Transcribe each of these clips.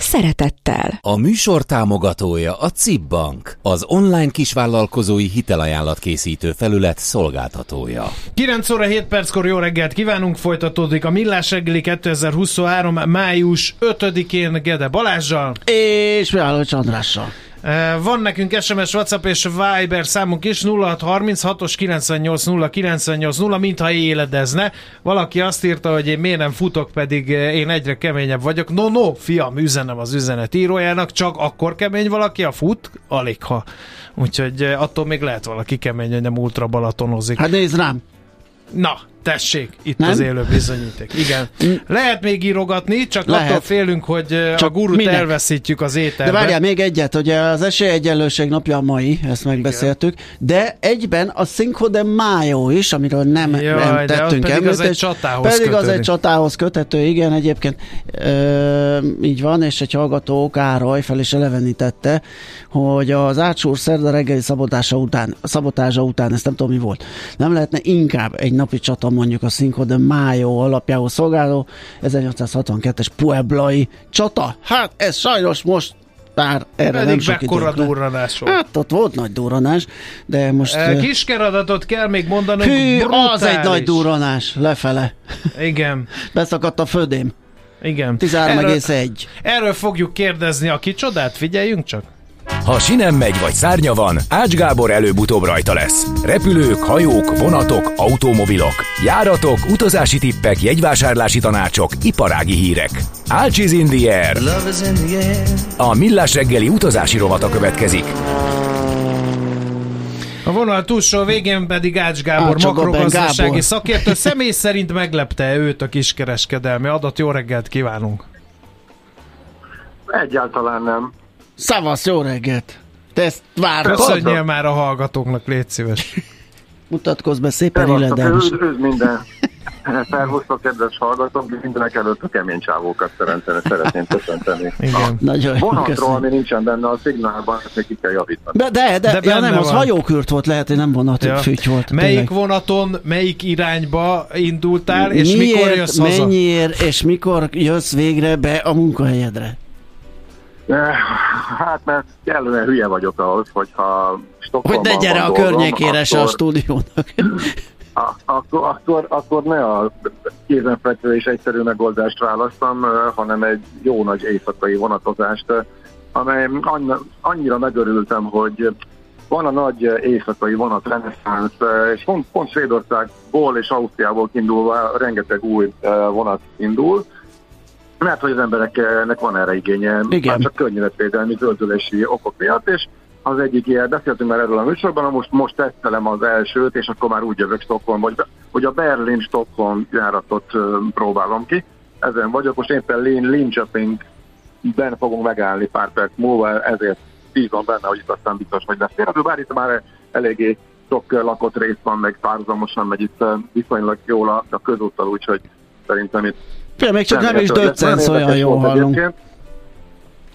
szeretettel. A műsor támogatója a CIP Bank, az online kisvállalkozói hitelajánlat készítő felület szolgáltatója. 9 óra 7 perckor jó reggelt kívánunk, folytatódik a Millás reggeli 2023. május 5-én Gede Balázsjal. És Mihálovics Andrással. Van nekünk SMS, WhatsApp és Viber számunk is 0636-os 98 098 0, mintha éledezne. Valaki azt írta, hogy én miért nem futok, pedig én egyre keményebb vagyok. No, no, fiam, üzenem az üzenet írójának, csak akkor kemény valaki, a fut, alig ha. Úgyhogy attól még lehet valaki kemény, hogy nem ultra balatonozik. Hát nézd rám! Na, Tessék, itt Nem? az élő bizonyíték. Igen. Lehet még írogatni, csak Lehet. attól félünk, hogy csak a gurut minek? elveszítjük az ételbe. De várjál még egyet, hogy az esélyegyenlőség napja a mai, ezt megbeszéltük, Igen. de egyben a Cinco de Mayo is, amiről nem, Jaj, nem tettünk pedig említést. Az egy csatához pedig kötődik. az egy csatához kötető, igen, egyébként ö, így van, és egy hallgató Károly fel is elevenítette, hogy az átsúr szerda reggeli szabotása után, szabotása után, ezt nem tudom mi volt, nem lehetne inkább egy napi csata mondjuk a Cinco de Mayo alapjául szolgáló 1862-es Pueblai csata. Hát ez sajnos most bár erre Pedig nem sok mekkora durranás. Hát ott volt nagy durranás, de most... E, kiskeradatot kell még mondani, Hű, brutális. az egy nagy durranás, lefele. Igen. Beszakadt a födém. Igen. 13,1. Erről, erről fogjuk kérdezni a kicsodát, figyeljünk csak. Ha sinem megy vagy szárnya van, Ács Gábor előbb-utóbb rajta lesz. Repülők, hajók, vonatok, automobilok, járatok, utazási tippek, jegyvásárlási tanácsok, iparági hírek. Ács is in the air. A Millás reggeli utazási rovata következik. A vonal túlsó végén pedig Ács Gábor, Ács makrogazdasági szakértő. Személy szerint meglepte őt a kiskereskedelmi adat. Jó reggelt kívánunk! Egyáltalán nem. Szavasz, jó reggelt! Te ezt várod? Köszönjél már a hallgatóknak, légy szíves. Mutatkozz be szépen illedelmes. Üdv minden. Szervusztok, kedves hallgatók, mindenek előtt a kemény csávókat szeretném köszönteni. Igen. Nagyon vonatról, ami nincsen benne a szignálban, ezt még ki kell javítani. De, de, de, de ja, nem, van. az hajókürt volt, lehet, hogy nem vonat, ja. fügy volt. Melyik tényleg. vonaton, melyik irányba indultál, és miért, mikor jössz haza? Mennyiért, és mikor jössz végre be a munkahelyedre? Hát, mert kellene hülye vagyok ahhoz, hogyha Stockholmban Hogy ne gyere a környékére se a stúdiónak. Akkor, akkor, akkor ne a kézenfekvő és egyszerű megoldást választam, hanem egy jó nagy éjszakai vonatozást, amely annyira megörültem, hogy van a nagy éjszakai vonat reneszánsz, és pont, pont Svédországból és Ausztriából indulva rengeteg új vonat indul, mert hogy az embereknek van erre igénye, Igen. már csak környezetvédelmi, zöldülési okok miatt, és az egyik ilyen, beszéltünk már erről a műsorban, most, most tesztelem az elsőt, és akkor már úgy jövök Stockholm, hogy, hogy a Berlin-Stockholm járatot próbálom ki. Ezen vagyok, most éppen Linköpingben fogunk megállni pár perc múlva, ezért bízom benne, hogy itt aztán biztos, hogy lesz férhető, bár itt már eléggé sok lakott rész van, meg párhuzamosan megy itt viszonylag jól a, a közúttal, úgyhogy szerintem itt Még csak nem, nem is döccensz, olyan jól hallunk.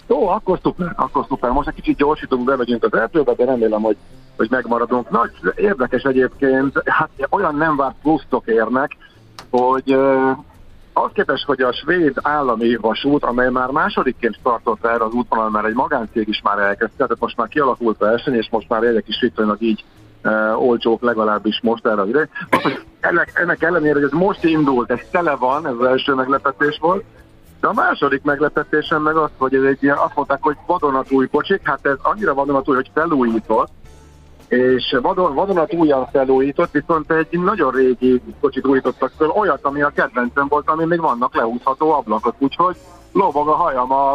Jó, akkor szuper, akkor szuper. Most egy kicsit gyorsítunk, bemegyünk az erdőbe, de remélem, hogy, hogy megmaradunk. Nagy érdekes egyébként, hát olyan nem várt plusztok érnek, hogy uh, az képes, hogy a svéd állami vasút, amely már másodikként startott erre az útvonal, mert egy magáncég is már elkezdte, tehát most már kialakult a verseny, és most már jegyek is viszonylag így uh, olcsók legalábbis most erre az ide. Ennek, ennek ellenére, hogy ez most indult, ez tele van, ez az első meglepetés volt, de a második meglepetésem meg az, hogy ez egy ilyen, azt mondták, hogy vadonatúj kocsik, hát ez annyira vadonatúj, hogy felújított, és vadon, vadonatújan felújított, viszont egy nagyon régi kocsit újítottak föl, olyat, ami a kedvencem volt, ami még vannak lehúzható ablakok, úgyhogy lobog a hajam a,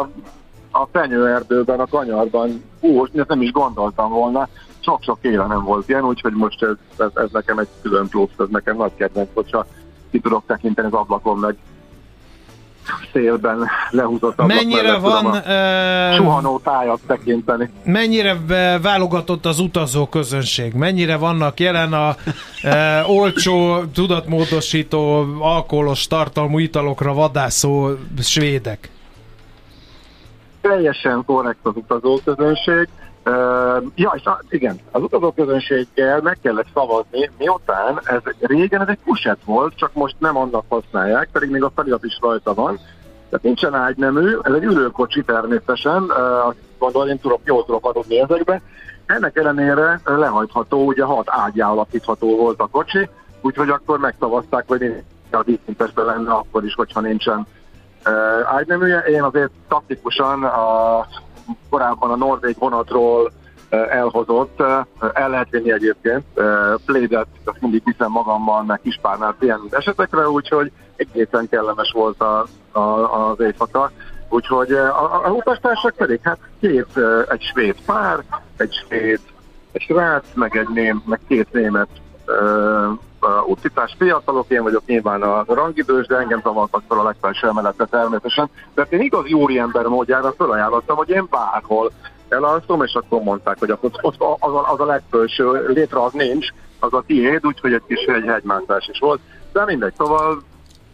a fenyőerdőben, a kanyarban. Ú, ezt nem is gondoltam volna sok-sok éve nem volt ilyen, úgyhogy most ez, ez, ez nekem egy külön plusz, ez nekem nagy kedvenc, hogyha ki tudok tekinteni az ablakon, meg szélben lehúzott Mennyire van uh, suhanó tájat tekinteni. Mennyire válogatott az utazó közönség? Mennyire vannak jelen a uh, olcsó, tudatmódosító, alkoholos tartalmú italokra vadászó svédek? Teljesen korrekt az utazó közönség. Uh, ja, és a, igen, az utazóközönséggel meg kellett szavazni, miután ez régen ez egy kuset volt, csak most nem annak használják, pedig még a felirat is rajta van. Tehát nincsen ágynemű, ez egy ülőkocsi természetesen, uh, gondolom, én tudok, jól tudok adni ezekbe. Ennek ellenére lehajtható, ugye hat ágyá alakítható volt a kocsi, úgyhogy akkor megszavazták, hogy a vízszintesben lenne akkor is, hogyha nincsen uh, ágyneműje. Én azért taktikusan a korábban a norvég vonatról elhozott, el lehet vinni egyébként, plédet, azt mindig viszem magammal, meg kispárnál ilyen esetekre, úgyhogy egészen kellemes volt a, a, az éjszaka. Úgyhogy a, a utastársak pedig, hát két, egy svéd pár, egy svéd, egy srác, meg egy ném, meg két német utcitás fiatalok, én vagyok nyilván a rangidős, de engem zavartak fel a legfelső emeletre természetesen. De én igaz jóri ember módjára felajánlottam, hogy én bárhol elalszom, és akkor mondták, hogy akkor ott az a, az a legfelső létre az nincs, az a tiéd, úgyhogy egy kis egy hegymászás is volt. De mindegy, szóval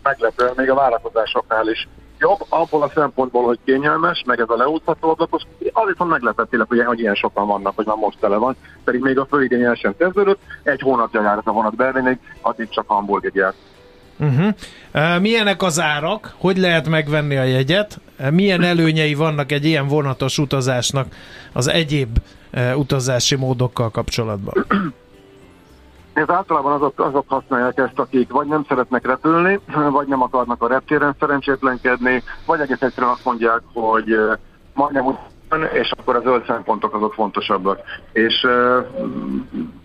meglepően még a várakozásoknál is jobb, abból a szempontból, hogy kényelmes, meg ez a leúszható ablakos, az viszont meglepett tényleg, hogy, hogy ilyen sokan vannak, hogy már most tele van, pedig még a főigény el sem kezdődött, egy hónapja járt a vonat Berlinig, addig csak Hamburgig járt. Uh-huh. Uh, milyenek az árak? Hogy lehet megvenni a jegyet? Uh, milyen előnyei vannak egy ilyen vonatos utazásnak az egyéb uh, utazási módokkal kapcsolatban? Ez általában azok, azok használják ezt, akik vagy nem szeretnek repülni, vagy nem akarnak a reptéren szerencsétlenkedni, vagy egész egyszerűen azt mondják, hogy majdnem és akkor a zöld szempontok azok fontosabbak. És uh,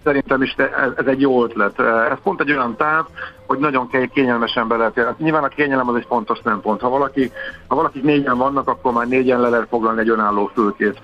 szerintem is te, ez, egy jó ötlet. Ez pont egy olyan táv, hogy nagyon kényelmesen be lehet járni. Nyilván a kényelem az egy fontos szempont. Ha valaki, ha valaki négyen vannak, akkor már négyen le lehet foglalni egy önálló fülkét.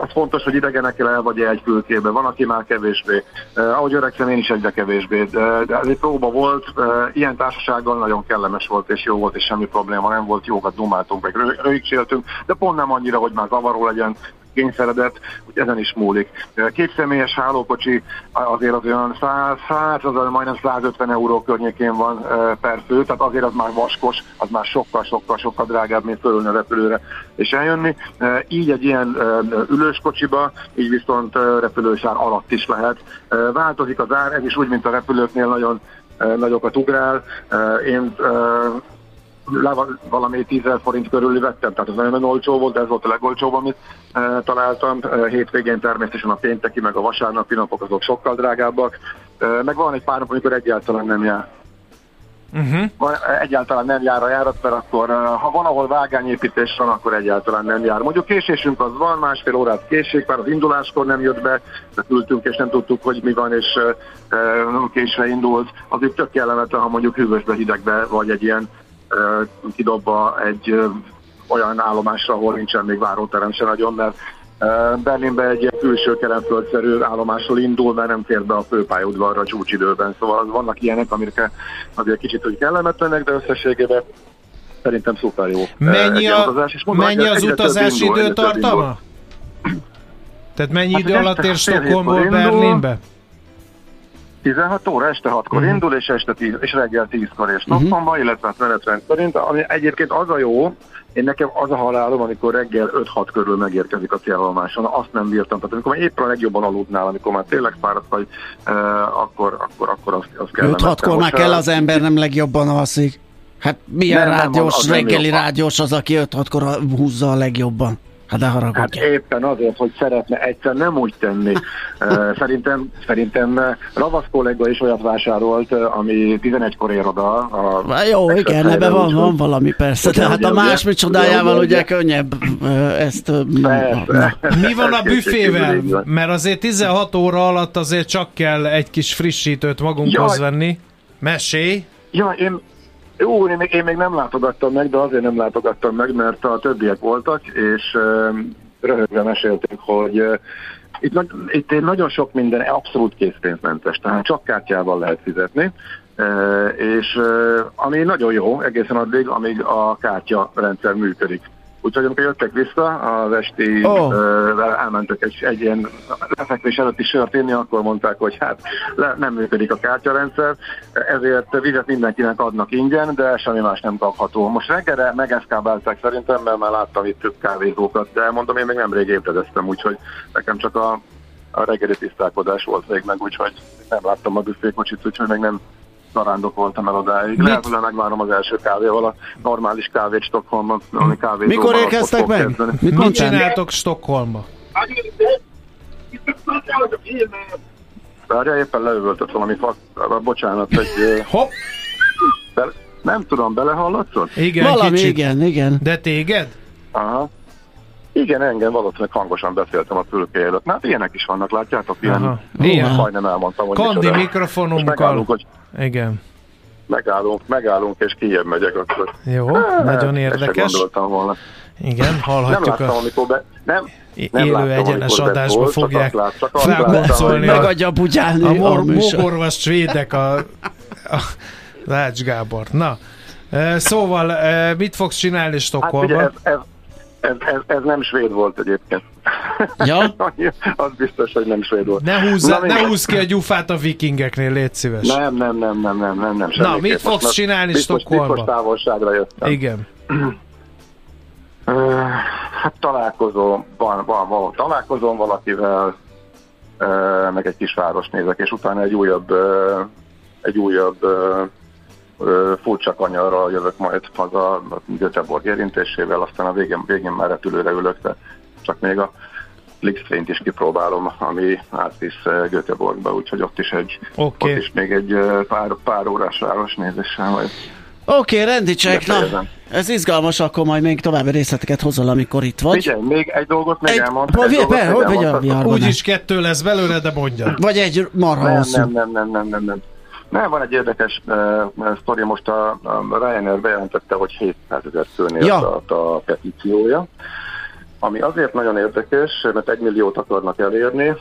Az fontos, hogy idegenekkel el vagy egy fülkébe. Van, aki már kevésbé. Ahogy öregszem, én is egyre kevésbé. De ez egy próba volt. Ilyen társasággal nagyon kellemes volt, és jó volt, és semmi probléma nem volt. Jókat dumáltunk, meg röhigcséltünk, de pont nem annyira, hogy már zavaró legyen kényszeredett, hogy ezen is múlik. Két személyes hálókocsi azért az olyan 100, 100 az majdnem 150 euró környékén van per fő, tehát azért az már vaskos, az már sokkal, sokkal, sokkal drágább, mint fölülni a repülőre és eljönni. Így egy ilyen ülős kocsiba, így viszont repülősár alatt is lehet. Változik az ár, ez is úgy, mint a repülőknél nagyon nagyokat ugrál. Én valami 10 forint körül vettem, tehát az nagyon olcsó volt, ez volt a legolcsóbb, amit e, találtam. E, hétvégén természetesen a pénteki, meg a vasárnapi napok azok sokkal drágábbak. E, meg van egy pár nap, amikor egyáltalán nem jár. Uh-huh. Egyáltalán nem jár a járat, mert akkor ha van, ahol vágányépítés van, akkor egyáltalán nem jár. Mondjuk késésünk az van, másfél órát késik, már az induláskor nem jött be, ültünk és nem tudtuk, hogy mi van, és késve indult. Azért tök kellemetlen, ha mondjuk hűvösbe, hidegbe, vagy egy ilyen kidobva egy olyan állomásra, ahol nincsen még váróterem se nagyon, mert Berlinbe egy külső keresztföldszerű állomásról indul, mert nem fér be a főpályaudvarra csúcsidőben. Szóval vannak ilyenek, amire azért kicsit hogy kellemetlenek, de összességében szerintem szuper jó. Mennyi, a, utazás, és mondom, mennyi az utazási időtartama? Tehát mennyi hát idő alatt ér Stockholmból Berlinbe? 16 óra, este 6-kor uh-huh. indul, és este 10, és reggel 10-kor és uh-huh. napomba, illetve menetrend szerint, ami egyébként az a jó, én nekem az a halálom, amikor reggel 5-6 körül megérkezik a célállomáson, azt nem bírtam. Tehát amikor már éppen a legjobban aludnál, amikor már tényleg fáradt vagy, uh, akkor, akkor, akkor azt, azt kell. 5-6-kor már kell az ember, nem legjobban alszik. Hát milyen nem, rádiós, nem, reggeli rádiós az, aki 5-6-kor húzza a legjobban? Hát, de hát éppen azért, hogy szeretne egyszer nem úgy tenni. szerintem, szerintem Ravasz kollega is olyat vásárolt, ami 11-kor ér oda. A jó, igen, ebben van, van valami persze, de hát a más csodájával ugye könnyebb ezt... Mi van a büfével? Mert azért 16 óra alatt azért csak kell egy kis frissítőt magunkhoz venni. Mesélj! Ja, én, jó, én én még nem látogattam meg, de azért nem látogattam meg, mert a többiek voltak, és röhögve meséltünk, hogy uh, itt, itt nagyon sok minden abszolút készpénzmentes, tehát csak kártyával lehet fizetni. és ami nagyon jó egészen addig, amíg a kártya rendszer működik. Úgyhogy amikor jöttek vissza, az esti oh. uh, elmentek egy, egy ilyen lefekvés előtti sört inni, akkor mondták, hogy hát le, nem működik a kártyarendszer, ezért vizet mindenkinek adnak ingyen, de semmi más nem kapható. Most reggelre megeszkábálták szerintem, mert már láttam itt több kávézókat, de mondom, én még nem rég ébredeztem, úgyhogy nekem csak a, a reggeli tisztálkodás volt még meg, úgyhogy nem láttam a büfékocsit, úgyhogy még nem voltam el odáig. Mit? Lehet, hogy megvárom az első kávéval a normális kávét Stockholmban, ami kávé. Mikor érkeztek meg? Mit, Mit csináltok Stockholmba? Várja, éppen leüvöltött valami fasz, bocsánat, egy... Hopp! Be, nem tudom, belehallatszott? Igen, Valami, kicsit. igen, igen. De téged? Aha. Igen, engem valószínűleg hangosan beszéltem a fülke előtt. Hát ilyenek is vannak, látjátok? Ilyen, Aha. Ilyen. Majdnem elmondtam, hogy Kandi mikrofonunkkal. hogy igen. Megállunk, megállunk, és kijebb megyek akkor. Jó, hát, nagyon érdekes. gondoltam volna. Igen, hallhatjuk nem láttam, a... amikor be... Nem, nem élő láttam, egyenes adásba volt, fogják felkoncolni. Megadja bugyálni a, a, a mogorvas svédek a, a Lács Gábor. Na, szóval mit fogsz csinálni Stockholmban? Hát ez, ez, ez, ez, ez nem svéd volt egyébként. Ja? az biztos, hogy nem svéd volt. Ne húzz, Na, ne húzz ki a gyufát a vikingeknél, légy szíves. Nem, nem, nem, nem, nem, nem, nem Na, mit fogsz Most csinálni biztos, Stockholmban? Biztos távolságra jöttem. Igen. hát találkozom, van, van, van, találkozom valakivel, meg egy kisváros nézek, és utána egy újabb, egy újabb furcsa kanyarral jövök majd haza Göteborg érintésével, aztán a végén, végén már repülőre ülök, de csak még a Flixtrain-t is kipróbálom, ami átvisz Göteborgba, úgyhogy ott is, egy, okay. ott is még egy pár, pár órás város nézéssel majd. Oké, okay, rendi check, na, ez izgalmas, akkor majd még további részleteket hozol, amikor itt vagy. Figyelj, még egy dolgot még egy, elmondtam. Hogy, be, hogy megy a Úgyis kettő lesz belőle, de mondja. Vagy egy marha nem, nem, nem, nem, nem, nem, nem. Nem, van egy érdekes uh, sztori, most a, a Ryanair bejelentette, hogy 700 ezer főnél ja. a, a petíciója. Ami azért nagyon érdekes, mert egy milliót akarnak elérni,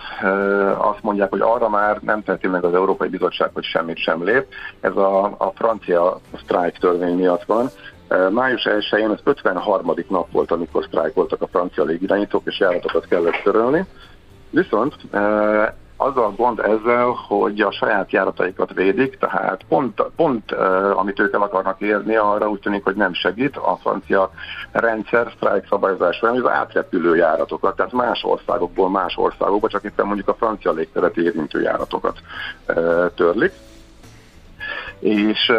azt mondják, hogy arra már nem teheti meg az Európai Bizottság, hogy semmit sem lép. Ez a, a francia sztrájk törvény miatt van. Május 1-én az 53. nap volt, amikor sztrájkoltak a francia légirányítók, és járatokat kellett törölni. Viszont az a gond ezzel, hogy a saját járataikat védik, tehát pont, pont uh, amit ők el akarnak érni, arra úgy tűnik, hogy nem segít a francia rendszer sztrájk szabályozás olyan, az átrepülő járatokat, tehát más országokból más országokba, csak itt mondjuk a francia légteret érintő járatokat uh, törlik és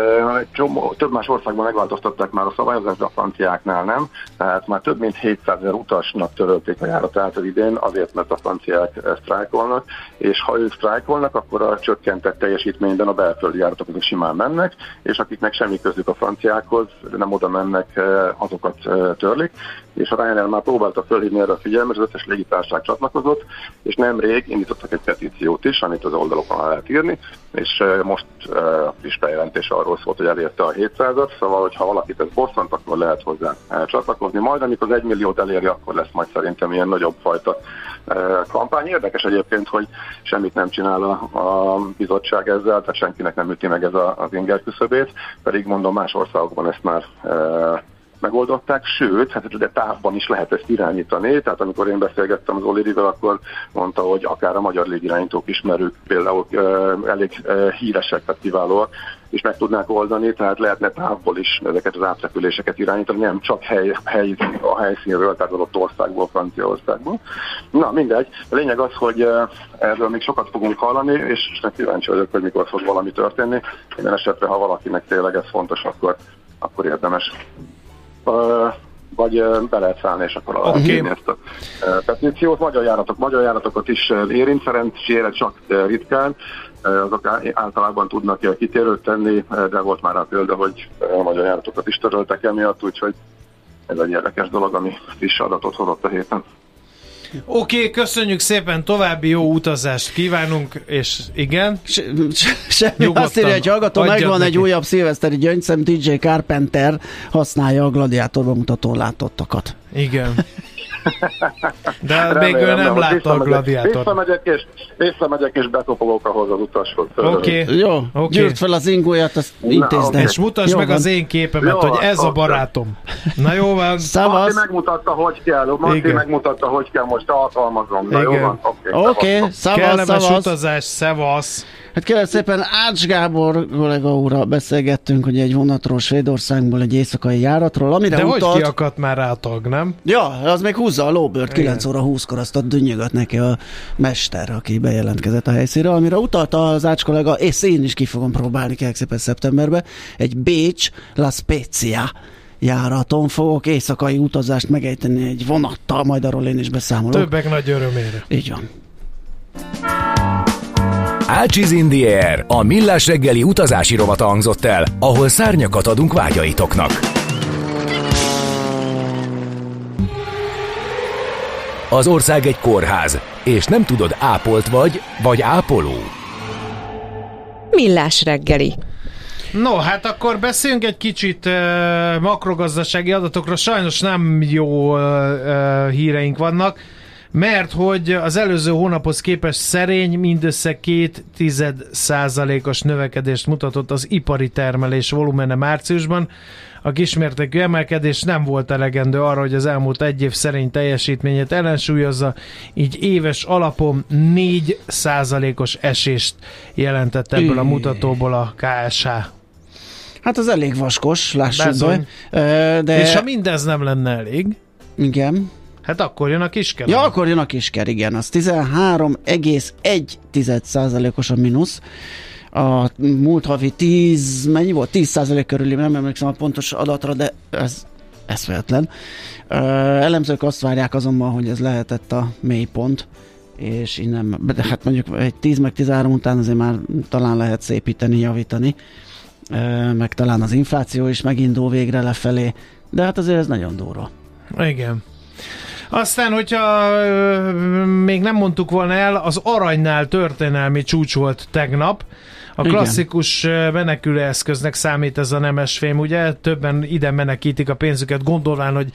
csomó, több más országban megváltoztatták már a szabályozást, de a franciáknál nem. Tehát már több mint 700 ezer utasnak törölték a járatát az idén, azért, mert a franciák sztrájkolnak, és ha ők sztrájkolnak, akkor a csökkentett teljesítményben a belföldi járatok azok simán mennek, és akiknek semmi közük a franciákhoz, nem oda mennek, azokat törlik, és a Ryanair már próbálta fölhívni erre a figyelmet, az összes légitárság csatlakozott, és nemrég indítottak egy petíciót is, amit az oldalokon lehet írni, és most is bejelentés arról szólt, hogy elérte a 700-at, szóval, hogyha valakit ez bosszant, akkor lehet hozzá csatlakozni. Majd, amikor az 1 milliót eléri, akkor lesz majd szerintem ilyen nagyobb fajta kampány. Érdekes egyébként, hogy semmit nem csinál a, a bizottság ezzel, tehát senkinek nem üti meg ez a, az inger küszöbét, pedig mondom, más országokban ezt már megoldották, sőt, hát de távban is lehet ezt irányítani, tehát amikor én beszélgettem az Olirivel, akkor mondta, hogy akár a magyar légirányítók ismerők például elég híresek, tehát kiválóak, és meg tudnák oldani, tehát lehetne távból is ezeket az átrepüléseket irányítani, nem csak hely, hely, a helyszínről, tehát adott országból, Franciaországból. Na, mindegy. A lényeg az, hogy erről még sokat fogunk hallani, és kíváncsi vagyok, hogy mikor fog valami történni. Minden esetre, ha valakinek tényleg ez fontos, akkor, akkor érdemes vagy be lehet szállni, és akkor alá okay. ezt a petíciót. Magyar járatok, magyar járatokat is érint, szerencsére csak ritkán, azok általában tudnak kitérőt tenni, de volt már a példa, hogy a magyar járatokat is töröltek emiatt, úgyhogy ez egy érdekes dolog, ami friss adatot hozott a héten. Oké, okay, köszönjük szépen, további jó utazást kívánunk, és igen. Se, se, semmi azt írja, hogy hallgató, megvan neki. egy újabb szilveszteri gyöngyszem, DJ Carpenter használja a gladiátorban mutató látottakat. Igen. De még ő Remélem, nem látta a gladiátort. Visszamegyek és, visszamegyek és bekopogok ahhoz az utashoz. Oké. Okay. Jó, okay. gyűrt fel az ingóját, azt intézd el. És mutasd Jó meg van. az én képemet, Jó, hogy ez a barátom. Na jó van. Marti Szavasz. megmutatta, hogy kell. Marti Igen. megmutatta, hogy kell, most alkalmazom. Na Igen. jó van? Oké. Oké, okay, szavasz, Kellemes szavasz. utazás, szevasz. Hát kérlek szépen Ács Gábor kollega úrral beszélgettünk, hogy egy vonatról Svédországból egy éjszakai járatról, amire De hogy utalt. kiakadt már rá a tag, nem? Ja, az még húzza a lóbört, Igen. 9 óra 20-kor azt ott dünnyögött neki a mester, aki bejelentkezett a helyszínre, amire utalta az Ács kollega, és én is ki fogom próbálni kérlek szépen szeptemberben, egy Bécs La Spezia járaton fogok éjszakai utazást megejteni egy vonattal, majd arról én is beszámolok. Többek nagy örömére. Így van. Ácsiz in the Air, a millás reggeli utazási rovata hangzott el, ahol szárnyakat adunk vágyaitoknak. Az ország egy kórház, és nem tudod ápolt vagy, vagy ápoló. Millás reggeli. No, hát akkor beszéljünk egy kicsit uh, makrogazdasági adatokról. Sajnos nem jó uh, uh, híreink vannak, mert hogy az előző hónaphoz képest szerény, mindössze két tized százalékos növekedést mutatott az ipari termelés volumene márciusban. A kismértékű emelkedés nem volt elegendő arra, hogy az elmúlt egy év szerény teljesítményét ellensúlyozza, így éves alapon 4 százalékos esést jelentett ebből a mutatóból a KSH. Hát az elég vaskos, lássuk be. De És ha mindez nem lenne elég, igen. Hát akkor jön a kiskelet. Ja, akkor jön a kisker, igen. Az 13,1%-os a mínusz. A múlt havi 10, mennyi volt? 10% körül, nem emlékszem a pontos adatra, de ez eszméletlen. Ö, Elemzők azt várják azonban, hogy ez lehetett a mélypont, és innen, de hát mondjuk egy 10 meg 13 után azért már talán lehet szépíteni, javítani, Ö, meg talán az infláció is megindul végre lefelé, de hát azért ez nagyon durva. Igen. Aztán, hogyha még nem mondtuk volna el, az aranynál történelmi csúcs volt tegnap. A Igen. klasszikus ö, menekülőeszköznek számít ez a nemesfém, ugye? Többen ide menekítik a pénzüket, gondolván, hogy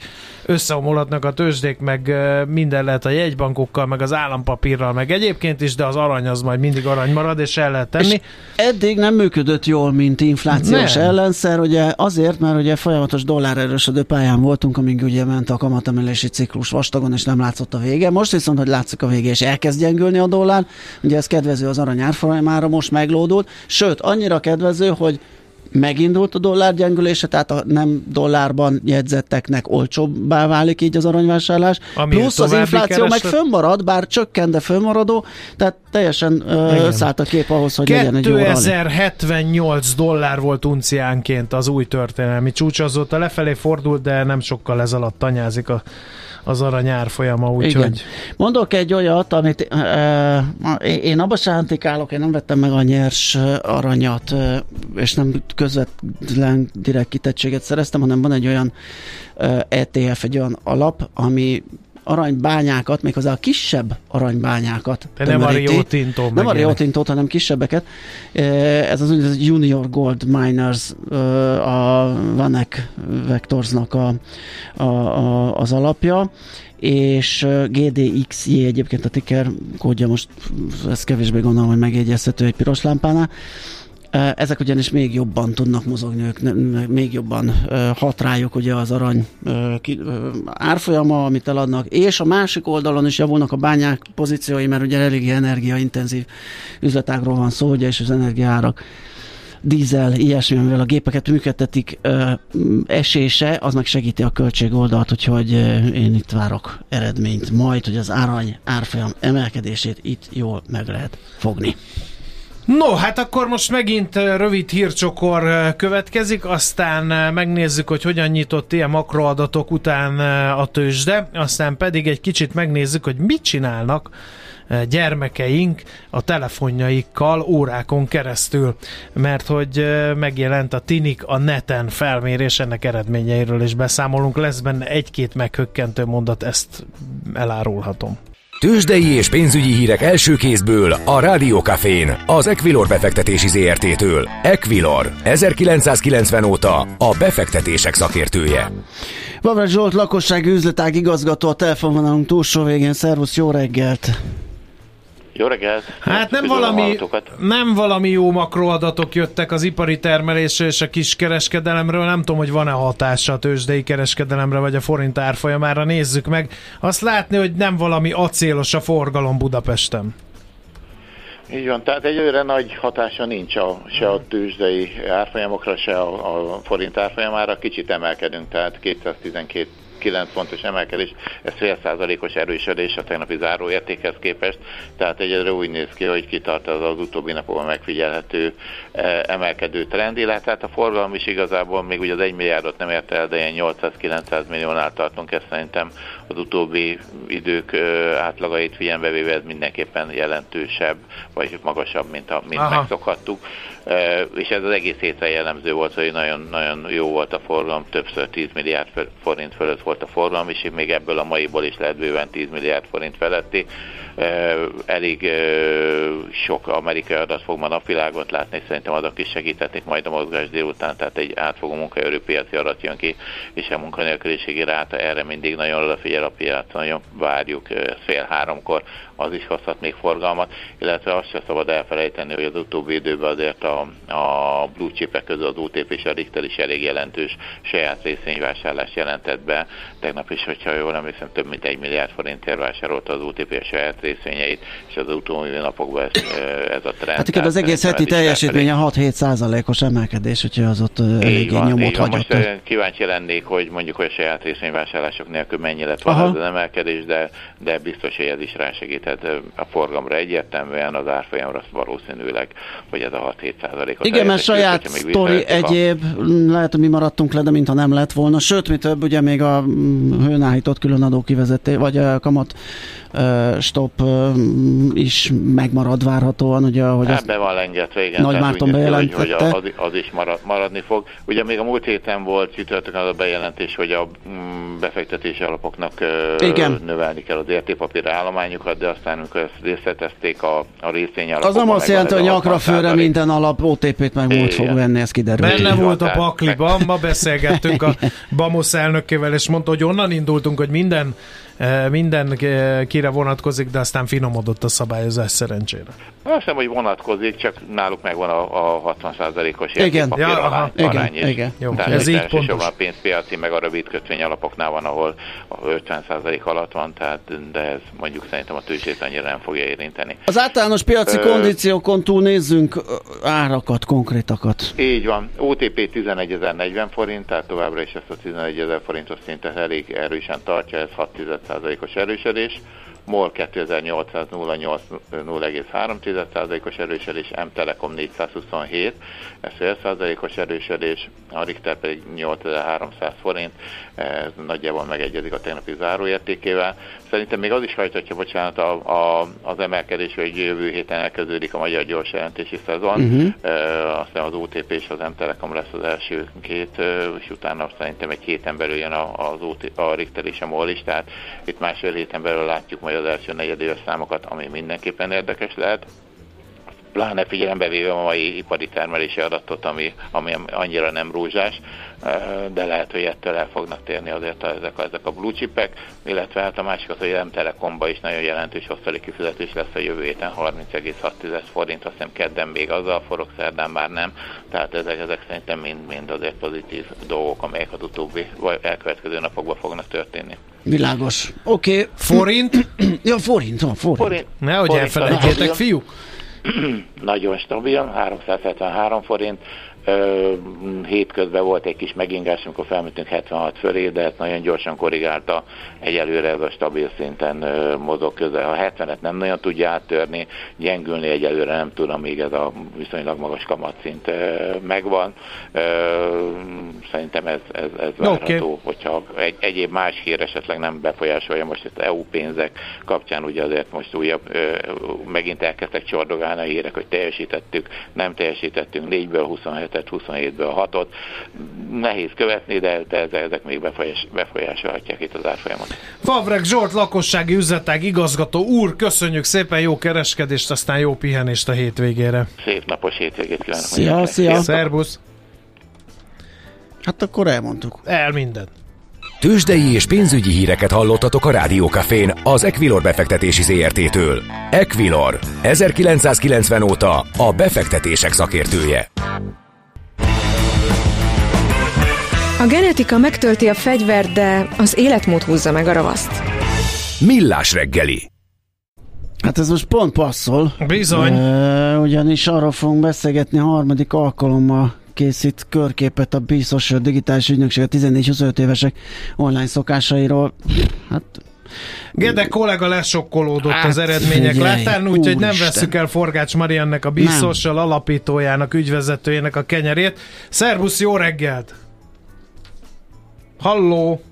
összeomolhatnak a tőzsdék, meg minden lehet a jegybankokkal, meg az állampapírral, meg egyébként is, de az arany az majd mindig arany marad, és el lehet tenni. És eddig nem működött jól, mint inflációs Nem. ellenszer, ugye azért, mert ugye folyamatos dollár erősödő pályán voltunk, amíg ugye ment a kamatemelési ciklus vastagon, és nem látszott a vége. Most viszont, hogy látszik a vége, és elkezd gyengülni a dollár, ugye ez kedvező az arany árfolyamára, most meglódult, sőt, annyira kedvező, hogy megindult a dollár gyengülése, tehát a nem dollárban jegyzetteknek olcsóbbá válik így az aranyvásárlás. Amiért Plusz az infláció meg kereslet. fönnmarad, bár csökken, de fönnmaradó, tehát teljesen Igen. szállt a kép ahhoz, hogy legyen egy jó rally. 2078 dollár volt unciánként az új történelmi csúcs, azóta lefelé fordult, de nem sokkal ez alatt tanyázik a, az arany árfolyama, úgyhogy Mondok egy olyat, amit uh, én abba sántikálok, én nem vettem meg a nyers ö, aranyat, uh, és nem közvetlen direkt kitettséget szereztem, hanem van egy olyan uh, ETF, egy olyan alap, ami aranybányákat, méghozzá a kisebb aranybányákat de nem a tömöríti. Rio Tinto. Nem a Rio. Tintót, hanem kisebbeket. Eh, Ez az úgynevezett Junior Gold Miners eh, a Vanek Vectorsnak a, a, a, az alapja és eh, GDXJ egyébként a ticker kódja most, ez kevésbé gondolom, hogy megjegyezhető egy piros lámpánál. Ezek ugyanis még jobban tudnak mozogni, ők még jobban hat rájuk ugye az arany árfolyama, amit eladnak, és a másik oldalon is javulnak a bányák pozíciói, mert ugye eléggé energiaintenzív üzletágról van szó, ugye, és az energiaárak dízel, ilyesmi, amivel a gépeket működtetik, esése, az meg segíti a költségoldalt, úgyhogy ö, én itt várok eredményt majd, hogy az arany árfolyam emelkedését itt jól meg lehet fogni. No, hát akkor most megint rövid hírcsokor következik, aztán megnézzük, hogy hogyan nyitott ilyen makroadatok után a tőzsde, aztán pedig egy kicsit megnézzük, hogy mit csinálnak gyermekeink a telefonjaikkal órákon keresztül, mert hogy megjelent a Tinik a neten felmérés, ennek eredményeiről is beszámolunk, lesz benne egy-két meghökkentő mondat, ezt elárulhatom. Tőzsdei és pénzügyi hírek első kézből a Rádiókafén, az Equilor befektetési ZRT-től. Equilor, 1990 óta a befektetések szakértője. Vavra Zsolt, lakossági üzletág igazgató, a telefonvonalunk túlsó végén. Szervusz, jó reggelt! Jó reggelt! Hát nem valami, nem valami jó makroadatok jöttek az ipari termelésre és a kiskereskedelemről, nem tudom, hogy van-e hatása a tőzsdei kereskedelemre vagy a forint árfolyamára, nézzük meg. Azt látni, hogy nem valami acélos a forgalom Budapesten. Így van, tehát egyőre nagy hatása nincs a, se a tőzsdei árfolyamokra, se a, a forint árfolyamára, kicsit emelkedünk, tehát 212 9 pontos emelkedés, ez fél százalékos erősödés a tegnapi záróértékhez képest, tehát egyedül úgy néz ki, hogy kitart az az utóbbi napokban megfigyelhető eh, emelkedő trend, illetve hát a forgalom is igazából még ugye az 1 milliárdot nem ért el, de ilyen 800-900 milliónál tartunk, ez szerintem az utóbbi idők eh, átlagait figyelembe véve ez mindenképpen jelentősebb, vagy magasabb, mint, a, mint megszokhattuk és ez az egész hétre jellemző volt, hogy nagyon, nagyon jó volt a forgalom, többször 10 milliárd forint fölött volt a forgalom, és még ebből a maiból is lehet bőven 10 milliárd forint feletti. Elég sok amerikai adat fog ma napvilágot látni, szerintem azok is segítették majd a mozgás délután, tehát egy átfogó munkaerőpiaci adat jön ki, és a munkanélküliségi ráta erre mindig nagyon odafigyel a piac, nagyon várjuk fél háromkor, az is hozhat még forgalmat, illetve azt sem szabad elfelejteni, hogy az utóbbi időben azért a, a blue chipek közül az UTP és a Richter is elég jelentős saját részvényvásárlást jelentett be. Tegnap is, hogyha jól emlékszem, több mint egy milliárd forintért vásárolta az UTP a saját részvényeit, és az utóbbi napokban ez, ez a trend. Hát igen, az egész heti teljesítmény a 6-7 százalékos emelkedés, úgyhogy az ott eléggé nyomot hagyott. Most kíváncsi lennék, hogy mondjuk hogy a saját részvényvásárlások nélkül mennyi lett volna az emelkedés, de, de biztos, hogy ez is rásegíthet a forgalomra egyértelműen, az árfolyamra valószínűleg, hogy ez a 6-7 százalékos. Igen, mert saját sztori egyéb, lehet, hogy mi maradtunk le, de mintha nem lett volna. Sőt, mi több, ugye még a hőnállított különadó kivezeté, vagy a kamat stop is megmarad várhatóan, ugye, hogy Ebben van lengetve, igen. Nagy Márton bejelentette. Hogy, hogy az, az is marad, maradni fog. Ugye még a múlt héten volt csütörtökön az a bejelentés, hogy a mm, befektetési alapoknak igen. növelni kell az értékpapír állományukat, de aztán amikor ezt részletezték a, a részvény Az nem azt jelenti, hogy nyakra főre minden alap OTP-t meg múlt fog venni, ez kiderült. Benne volt a pakliban, ma beszélgettünk a BAMOS elnökével, és mondta, hogy onnan indultunk, hogy minden minden kire vonatkozik, de aztán finomodott a szabályozás szerencsére. Azt hiszem, hogy vonatkozik, csak náluk megvan a, a 60%-os igen. Ja, aha, arány igen, igen. Jó, Tehát ez így pontos. a pénzpiaci, meg a rövid kötvény alapoknál van, ahol a 50% alatt van, tehát, de ez mondjuk szerintem a tőzsét annyira nem fogja érinteni. Az általános piaci Ö... kondíciókon túl nézzünk árakat, konkrétakat. Így van. OTP 11.040 forint, tehát továbbra is ezt a 11.000 forintos szintet elég erősen tartja, ez 6 0,5%-os erősödés, MOL 2808 0,3%-os erősödés, M-Telekom 427, ez fél százalékos erősödés, a Richter pedig 8300 forint, ez nagyjából megegyezik a tegnapi záróértékével. Szerintem még az is hajtatja, bocsánat, a, a, az emelkedés, hogy jövő héten elkezdődik a magyar gyors jelentési szezon, uh-huh. e, aztán az OTP és az M-Telekom lesz az első két, és utána szerintem egy héten belül jön az OT, a Richter és a MOL is, tehát itt másfél héten belül látjuk majd az első negyedéves számokat, ami mindenképpen érdekes lehet pláne figyelembe véve a mai ipari termelési adatot, ami, ami annyira nem rózsás, de lehet, hogy ettől el fognak térni azért a, ezek, ezek a blue chipek, illetve hát a másik az, hogy a Telekomba is nagyon jelentős osztali kifizetés lesz a jövő héten 30,6 forint, azt hiszem kedden még azzal forog, szerdán már nem, tehát ezek, ezek szerintem mind, mind azért pozitív dolgok, amelyek az utóbbi vagy elkövetkező napokban fognak történni. Világos. Oké. Okay. Forint? ja, forint, van, forint. forint. Nehogy elfelejtjétek, fiúk. nagyon stabil, 373 forint, hétközben volt egy kis megingás, amikor felmentünk 76 fölé, de ezt nagyon gyorsan korrigálta, egyelőre ez a stabil szinten mozog közel. A 70-et nem nagyon tudja áttörni, gyengülni egyelőre nem tudom, még ez a viszonylag magas kamatszint megvan. Szerintem ez, ez, ez várható, okay. hogyha egy, egyéb más hír esetleg nem befolyásolja most itt EU pénzek kapcsán, ugye azért most újabb, megint elkezdtek csordogálni a hírek, hogy teljesítettük, nem teljesítettünk, 4-ből 27 említett 27-ből 6-ot. Nehéz követni, de, de ezek még befolyás, befolyásolhatják itt az árfolyamot. Favreg Zsolt, lakossági üzletág igazgató úr, köszönjük szépen, jó kereskedést, aztán jó pihenést a hétvégére. Szép napos hétvégét kívánok! Szia, szia! Szerbusz! Hát akkor elmondtuk. El minden. Tőzsdei és pénzügyi híreket hallottatok a Rádiókafén az Equilor befektetési ZRT-től. Equilor, 1990 óta a befektetések szakértője. A genetika megtölti a fegyvert, de az életmód húzza meg a ravaszt. Millás reggeli. Hát ez most pont passzol. Bizony. E, ugyanis arról fogunk beszélgetni harmadik alkalommal készít körképet a biztos digitális ügynökség a 14-25 évesek online szokásairól. Hát Gede kollega lesokkolódott Hát, az eredmények figyelj, láttán, úgyhogy nem veszük el Forgács Mariannek a biztossal alapítójának, ügyvezetőjének a kenyerét. Szervusz, jó reggelt! Halló!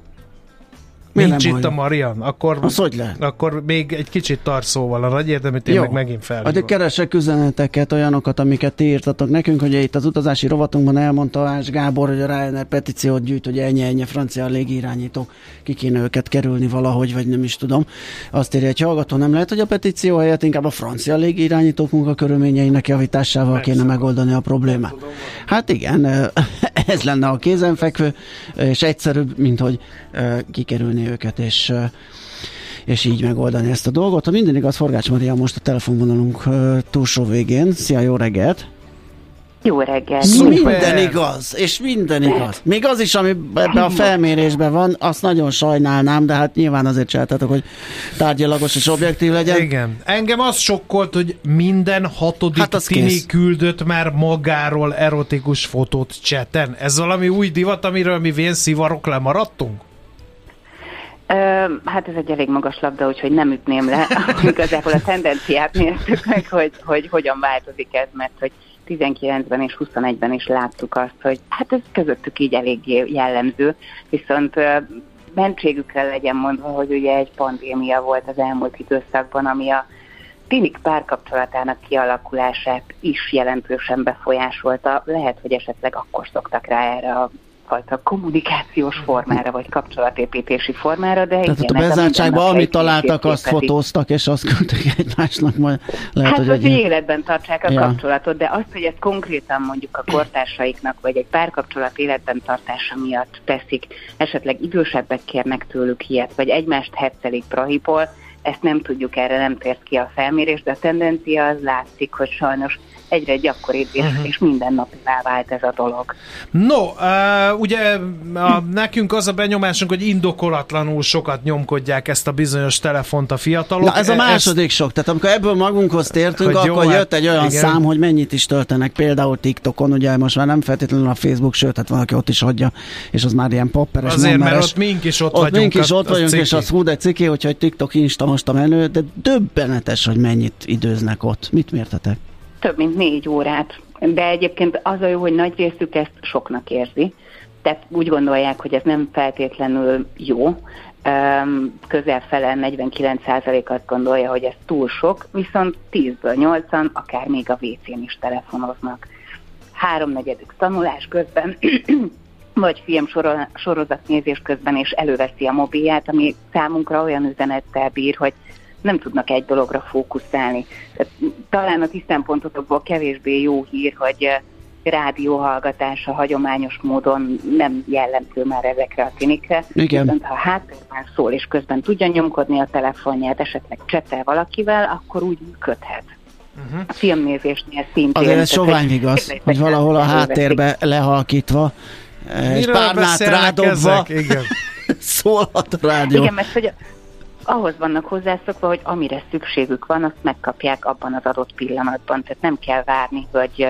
Miért Nincs nem itt a? Marian. Akkor, Az hogy lehet? akkor még egy kicsit tart szóval a nagy érdeműt, én Jó. meg megint Addig felhívom. keresek üzeneteket, olyanokat, amiket ti írtatok nekünk, hogy itt az utazási rovatunkban elmondta Ás Gábor, hogy a Ryanair petíciót gyűjt, hogy ennyi ennyi francia légirányítók, ki kéne őket kerülni valahogy, vagy nem is tudom. Azt írja egy hallgató, nem lehet, hogy a petíció helyett inkább a francia légirányítók munkakörülményeinek javításával kéne megoldani a problémát. Hát igen, ez lenne a kézenfekvő, és egyszerűbb, mint hogy ö, kikerülni őket, és és így megoldani ezt a dolgot. Ha minden igaz, Forgács Maria most a telefonvonalunk túlsó végén. Szia, jó reggelt! Jó reggelt! Szuper! Minden igaz, és minden igaz. Még az is, ami ebben a felmérésben van, azt nagyon sajnálnám, de hát nyilván azért csináltatok, hogy tárgyalagos és objektív legyen. Igen. Engem az sokkolt, hogy minden hatodik hát az tini kész. küldött már magáról erotikus fotót cseten. Ez valami új divat, amiről mi vén szivarok lemaradtunk? Hát ez egy elég magas labda, úgyhogy nem ütném le. Igazából a tendenciát néztük meg, hogy, hogy hogyan változik ez, mert hogy 19-ben és 21-ben is láttuk azt, hogy hát ez közöttük így eléggé jellemző, viszont mentségükre legyen mondva, hogy ugye egy pandémia volt az elmúlt időszakban, ami a tinik párkapcsolatának kialakulását is jelentősen befolyásolta. Lehet, hogy esetleg akkor szoktak rá erre a fajta kommunikációs formára, vagy kapcsolatépítési formára, de Tehát a igen, ez bezártságban, amit találtak, azt fotóztak, és azt küldtek egymásnak, majd lehet, Hát, hogy hogy, egy életben tartsák a Ja. kapcsolatot, de azt, hogy ezt konkrétan mondjuk a kortársaiknak, vagy egy párkapcsolat életben tartása miatt teszik, esetleg idősebbek kérnek tőlük ilyet, vagy egymást hetszelik prahipol, ezt nem tudjuk, erre nem tért ki a felmérés, de a tendencia az látszik, hogy sajnos egyre gyakoribb és, uh-huh. és mindennapivá vált ez a dolog. No, uh, ugye a, nekünk az a benyomásunk, hogy indokolatlanul sokat nyomkodják ezt a bizonyos telefont a fiatalok. Na ez a E- második sok, tehát amikor ebből magunkhoz tértünk, Hogy jó, akkor hát jött egy olyan igen. szám, hogy mennyit is töltenek, például TikTokon, ugye most már nem feltétlenül a Facebook, sőt, hát valaki ott is adja, és az már ilyen popperes, Azért, mert ott mink is ott, ott vagyunk. mink is az- ott az vagyunk, és ciki. az hú, de ciki, hogyha egy TikTok Insta most a menő, de döbbenetes, hogy mennyit időznek ott. Mit mértetek? Több mint négy órát. De egyébként az a jó, hogy nagy részük ezt soknak érzi. Tehát úgy gondolják, hogy ez nem feltétlenül jó. Közel fele, 49% azt gondolja, hogy ez túl sok, viszont 10-ből 8-an akár még a WC-n is telefonoznak. Háromnegyedük tanulás közben, vagy film soro- sorozatnézés közben is előveszi a mobilját, ami számunkra olyan üzenettel bír, hogy nem tudnak egy dologra fókuszálni. Tehát, talán a tisztánpontotokból kevésbé jó hír, hogy eh, rádióhallgatása hagyományos módon nem jellemző már ezekre a tinikre. Igen. Viszont ha háttérben szól, és közben tudja nyomkodni a telefonját, esetleg csetel valakivel, akkor úgy működhet. Uh-huh. A filmnézésnél szintén. Azért ez sovány igaz, hogy valahol a háttérbe lehalkítva, eh, és párnát rádobva? Igen. szólhat a rádió. Igen, mert hogy ahhoz vannak hozzászokva, hogy amire szükségük van, azt megkapják abban az adott pillanatban. Tehát nem kell várni, hogy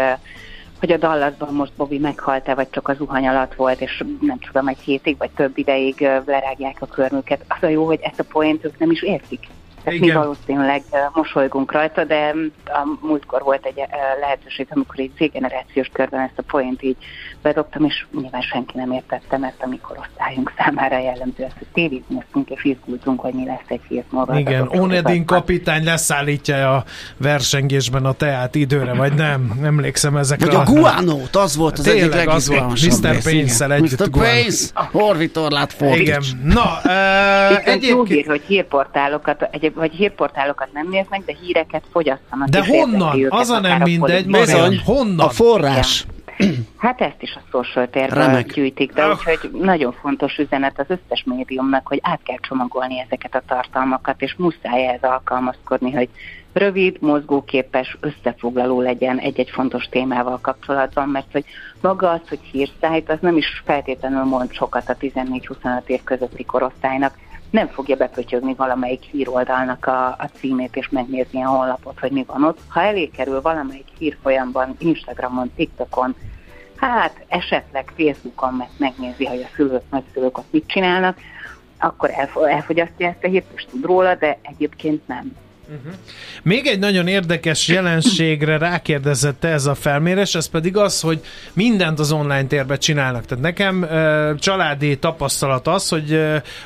hogy a Dallasban most Bobby meghalt-e, vagy csak az zuhany alatt volt, és nem tudom, egy hétig, vagy több ideig lerágják a körmüket. Az a jó, hogy ezt a poént ők nem is értik. Tehát mi valószínűleg mosolygunk rajta, de a múltkor volt egy lehetőség, amikor egy Z-generációs körben ezt a point így bedobtam, és nyilván senki nem értette, mert amikor osztályunk számára jellemző ezt, hogy tévéznéztünk és izgultunk, hogy mi lesz egy hét múlva. Igen, Onedin kapitány leszállítja a versengésben a teát időre, vagy nem? Emlékszem ezekre. Vagy a guanót, az volt az Tényleg egyik az volt, Mr. Pace-szel együtt. Mr. Pace, orvitorlát fordíts. Igen, na, uh, egyébként... Jó hír, hogy hírportálokat, egy, vagy hírportálokat nem néznek, de híreket fogyasztanak. De honnan? Az a nem mindegy, Bizony, honnan? A forrás. Hát ezt is a social térben gyűjtik, de úgyhogy nagyon fontos üzenet az összes médiumnak, hogy át kell csomagolni ezeket a tartalmakat, és muszáj ez alkalmazkodni, hogy rövid, mozgóképes, összefoglaló legyen egy-egy fontos témával kapcsolatban, mert hogy maga az, hogy hírszájt, az nem is feltétlenül mond sokat a 14-25 év közötti korosztálynak, nem fogja bepötyögni valamelyik híroldalnak a, a címét és megnézni a honlapot, hogy mi van ott. Ha elé kerül valamelyik hírfolyamban, Instagramon, TikTokon, hát esetleg Facebookon meg megnézi, hogy a szülők, nagyszülők ott mit csinálnak, akkor elfogyasztja ezt a hírt, és tud róla, de egyébként nem. Uh-huh. Még egy nagyon érdekes jelenségre rákérdezett ez a felmérés, ez pedig az, hogy mindent az online térben csinálnak. Tehát nekem családi tapasztalat az, hogy,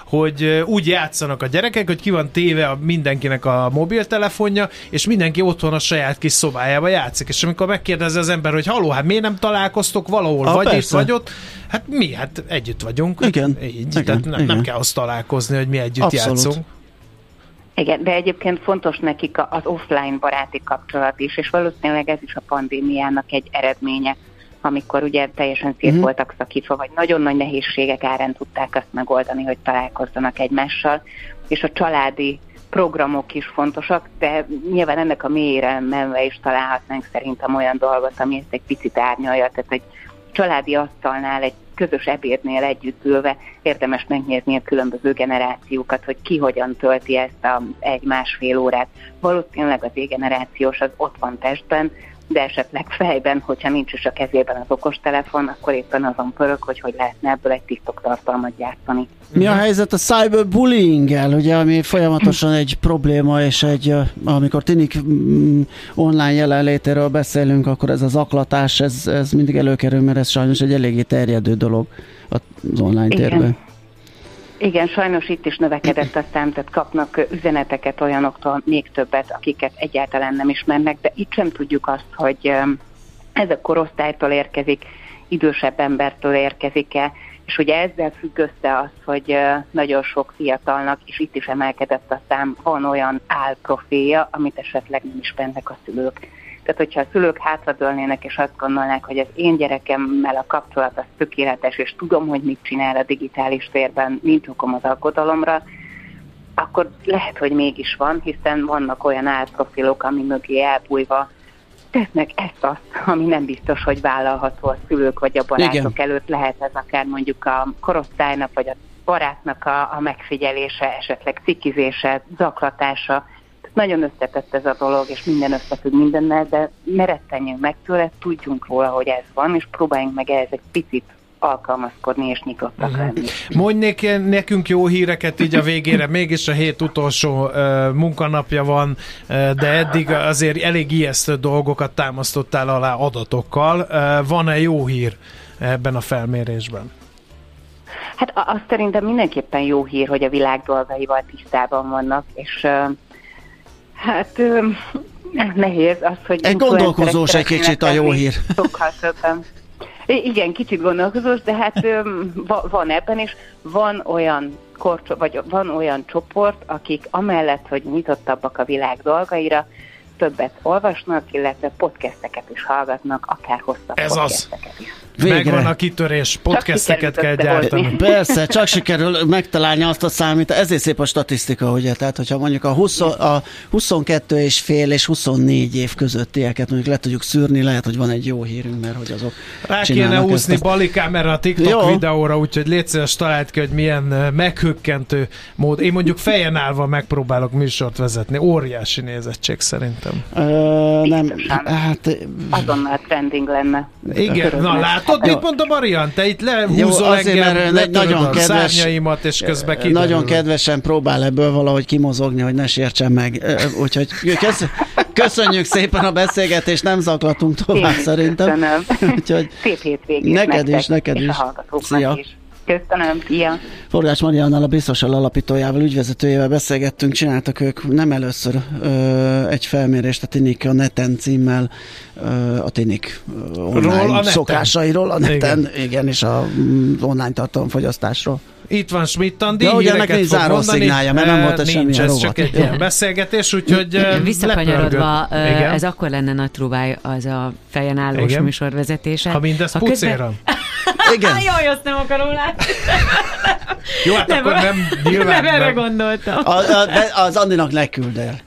hogy úgy játszanak a gyerekek, hogy ki van téve a mindenkinek a mobiltelefonja, és mindenki otthon a saját kis szobájába játszik. És amikor megkérdezi az ember, hogy haló, hát miért nem találkoztok valahol, a, vagy persze. itt, vagy ott, hát mi, hát együtt vagyunk. Igen. Így, igen, tehát nem, igen. nem kell azt találkozni, hogy mi együtt Abszolút. játszunk. Igen, de egyébként fontos nekik az offline baráti kapcsolat is, és valószínűleg ez is a pandémiának egy eredménye, amikor ugye teljesen szét uh-huh. voltak szakítva, vagy nagyon nagy nehézségek árán tudták azt megoldani, hogy találkozzanak egymással, és a családi programok is fontosak, de nyilván ennek a mélyére menve is találhatnánk szerintem olyan dolgot, ami ezt egy picit árnyalja, tehát egy családi asztalnál egy közös ebédnél együtt ülve érdemes megnézni a különböző generációkat, hogy ki hogyan tölti ezt a egy-másfél órát. Valószínűleg az égenerációs az ott van testben, de esetleg fejben, hogyha nincs is a kezében az okostelefon, akkor éppen azon pörög, hogy hogy lehetne ebből egy TikTok tartalmat gyártani. Mi a helyzet a cyberbullying-el, ugye, ami folyamatosan egy probléma, és egy, amikor tinik mm, online jelenlétéről beszélünk, akkor ez az aklatás, ez, ez mindig előkerül, mert ez sajnos egy eléggé terjedő dolog az online Igen. térben. Igen, sajnos itt is növekedett a szám, tehát kapnak üzeneteket olyanoktól még többet, akiket egyáltalán nem ismernek, de itt sem tudjuk azt, hogy ez a korosztálytól érkezik, idősebb embertől érkezik-e, és ugye ezzel függ össze az, hogy nagyon sok fiatalnak, és itt is emelkedett a szám, van olyan álprofilja, amit esetleg nem ismernek a szülők. Tehát, hogyha a szülők hátradőlnének, és azt gondolnák, hogy az én gyerekemmel a kapcsolat az tökéletes, és tudom, hogy mit csinál a digitális térben, nincs okom az aggodalomra, akkor lehet, hogy mégis van, hiszen vannak olyan álprofilok, ami mögé elbújva tesznek ezt-azt, ami nem biztos, hogy vállalható a szülők vagy a barátok Igen. előtt. Lehet ez akár mondjuk a korosztálynak vagy a barátnak a, a megfigyelése, esetleg cikizése, zaklatása, nagyon összetett ez a dolog, és minden összefügg mindennel, de ne rettenjünk meg tőle, tudjunk róla, hogy ez van, és próbáljunk meg ehhez egy picit alkalmazkodni és nyitottak uh-huh. lenni. Mondj nekünk jó híreket így a végére, mégis a hét utolsó uh, munkanapja van, uh, de eddig azért elég ijesztő dolgokat támasztottál alá adatokkal. Uh, van-e jó hír ebben a felmérésben? Hát azt szerintem mindenképpen jó hír, hogy a világ dolgaival tisztában vannak, és uh, Hát nehéz az, hogy... Egy gondolkozós egy kicsit a jó hír. Sokkal többen. Igen, kicsit gondolkozós, de hát van ebben is. Van olyan korcsop, vagy van olyan csoport, akik amellett, hogy nyitottabbak a világ dolgaira, többet olvasnak, illetve podcasteket is hallgatnak, akár hosszabb Ez podcasteket az. is. Végre. Megvan a kitörés, podcasteket kell gyártani. Persze, csak sikerül megtalálni azt a számít. Ezért szép a statisztika, ugye? Tehát, hogyha mondjuk a, 20, a 22 és fél és 24 év közöttieket mondjuk le tudjuk szűrni, lehet, hogy van egy jó hírünk, mert hogy azok Rá kéne úszni a... bali kamera a TikTok jó. videóra, úgyhogy légy szíves, talált ki, hogy milyen meghökkentő mód. Én mondjuk fejen állva megpróbálok műsort vezetni. Óriási nézettség szerintem. Ö, nem, hát Azonnal trending lenne. Igen, na látod, mit mond a Marian? Te itt Jó, lehúzol azért, engem, mert nagyon a kedves- szárnyaimat, és közben kiderül. nagyon kedvesen próbál ebből valahogy kimozogni, hogy ne sértsen meg. Úgyhogy kösz, köszönjük szépen a beszélgetést, nem zaklatunk tovább Én szerintem. köszönöm. Úgyhogy Szép hétvégét Neked nektek, is, neked és is. a Szia. is. Köszönöm, szia! Forgács Mariannal, a biztosal alapítójával, ügyvezetőjével beszélgettünk, csináltak ők nem először ö, egy felmérést a Tinik a neten címmel, ö, a Tinik ö, online Ról a neten. szokásairól a neten, igen, Igen. és a mm, online tartalomfogyasztásról. Itt van Schmidt Andi, Ja, ugye híreket ennek nincs fog záró mondani. szignálja, mert nem volt ez Nincs, ez rovat. csak egy Jó. ilyen beszélgetés, úgyhogy Visszakanyarodva, ez akkor lenne nagy trubály az a fejen állós Igen. műsorvezetése. Ha mindez Ha közben-. Igen. Jaj, azt nem akarom látni. Jó, hát akkor nem nyilván nem erre nem. gondoltam. A, a, de az Andinak ne küld el.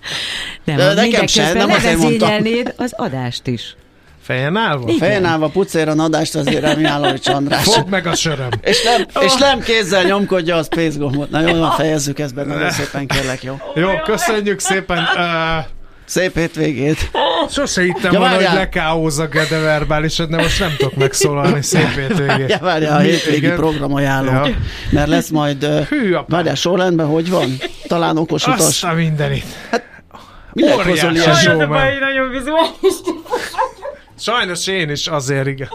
Nem, De nekem se, mindeközben nem azért mondtam. az adást is. Fejen állva? Igen. Fejen állva pucéra nadást azért Remjálovics András. Fog meg a söröm. És nem, és nem kézzel nyomkodja a space gombot. Na jó, van, fejezzük ezt be, nagyon szépen kérlek, jó? Jó, köszönjük szépen. Uh, Szép hétvégét! sose hittem Ja, volna, hogy várjál. lekáózzak de verbálisan, de most nem tudok megszólalni. Szép hétvégét. Ja, várjál, a hétvégi Igen. programajánló. Ja. Mert lesz majd... Hű, apám. Várjál, sorrendben hogy van? Talán okos utas. Azt a mindenit. Minek óriási a baj, nagyon vizuális. Sajnos én is azért, igen.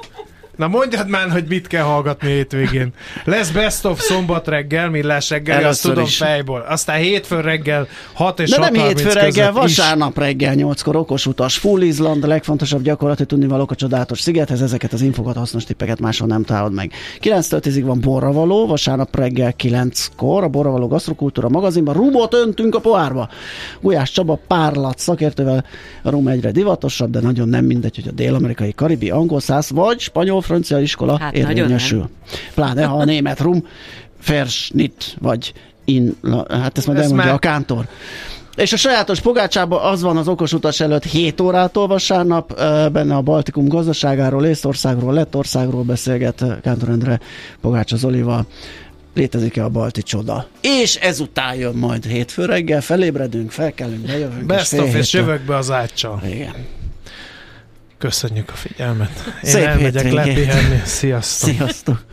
Na mondjad már, hogy mit kell hallgatni hétvégén. Lesz Best of szombat reggel, millás reggel, azt Először tudom is. fejből. Aztán hétfőn reggel 6 és De 6 nem hétfő reggel, között is. vasárnap reggel 8-kor okos utas. Full Island, a legfontosabb gyakorlati tudnivalók a csodálatos szigethez, ezeket az infokat, hasznos tippeket máshol nem találod meg. 9-től 10-ig van borravaló, vasárnap reggel 9-kor, a borravaló gasztrokultúra magazinban rumot öntünk a pohárba. Gulyás Csaba párlat szakértővel a rum egyre divatosabb, de nagyon nem mindegy, hogy a dél-amerikai, karibi, angol száz vagy spanyol, francia iskola Hát nagyon érvényesül. Pláne ha a német rum, Verschnitt vagy in, hát ezt majd Ezt elmondja már- a kántor. És a sajátos pogácsában az van az okos utas előtt 7 órától vasárnap, benne a Baltikum gazdaságáról, Észtországról, Lettországról beszélget Kántor Endre Pogácsa Zolival. Létezik-e a balti csoda? És ezután jön majd hétfő reggel, felébredünk, felkelünk, bejövünk. Best fél of, és jövök be az áccsal. Igen. Köszönjük a figyelmet. Én Szép elmegyek hétvégét. lepihenni. Sziasztok. Sziasztok!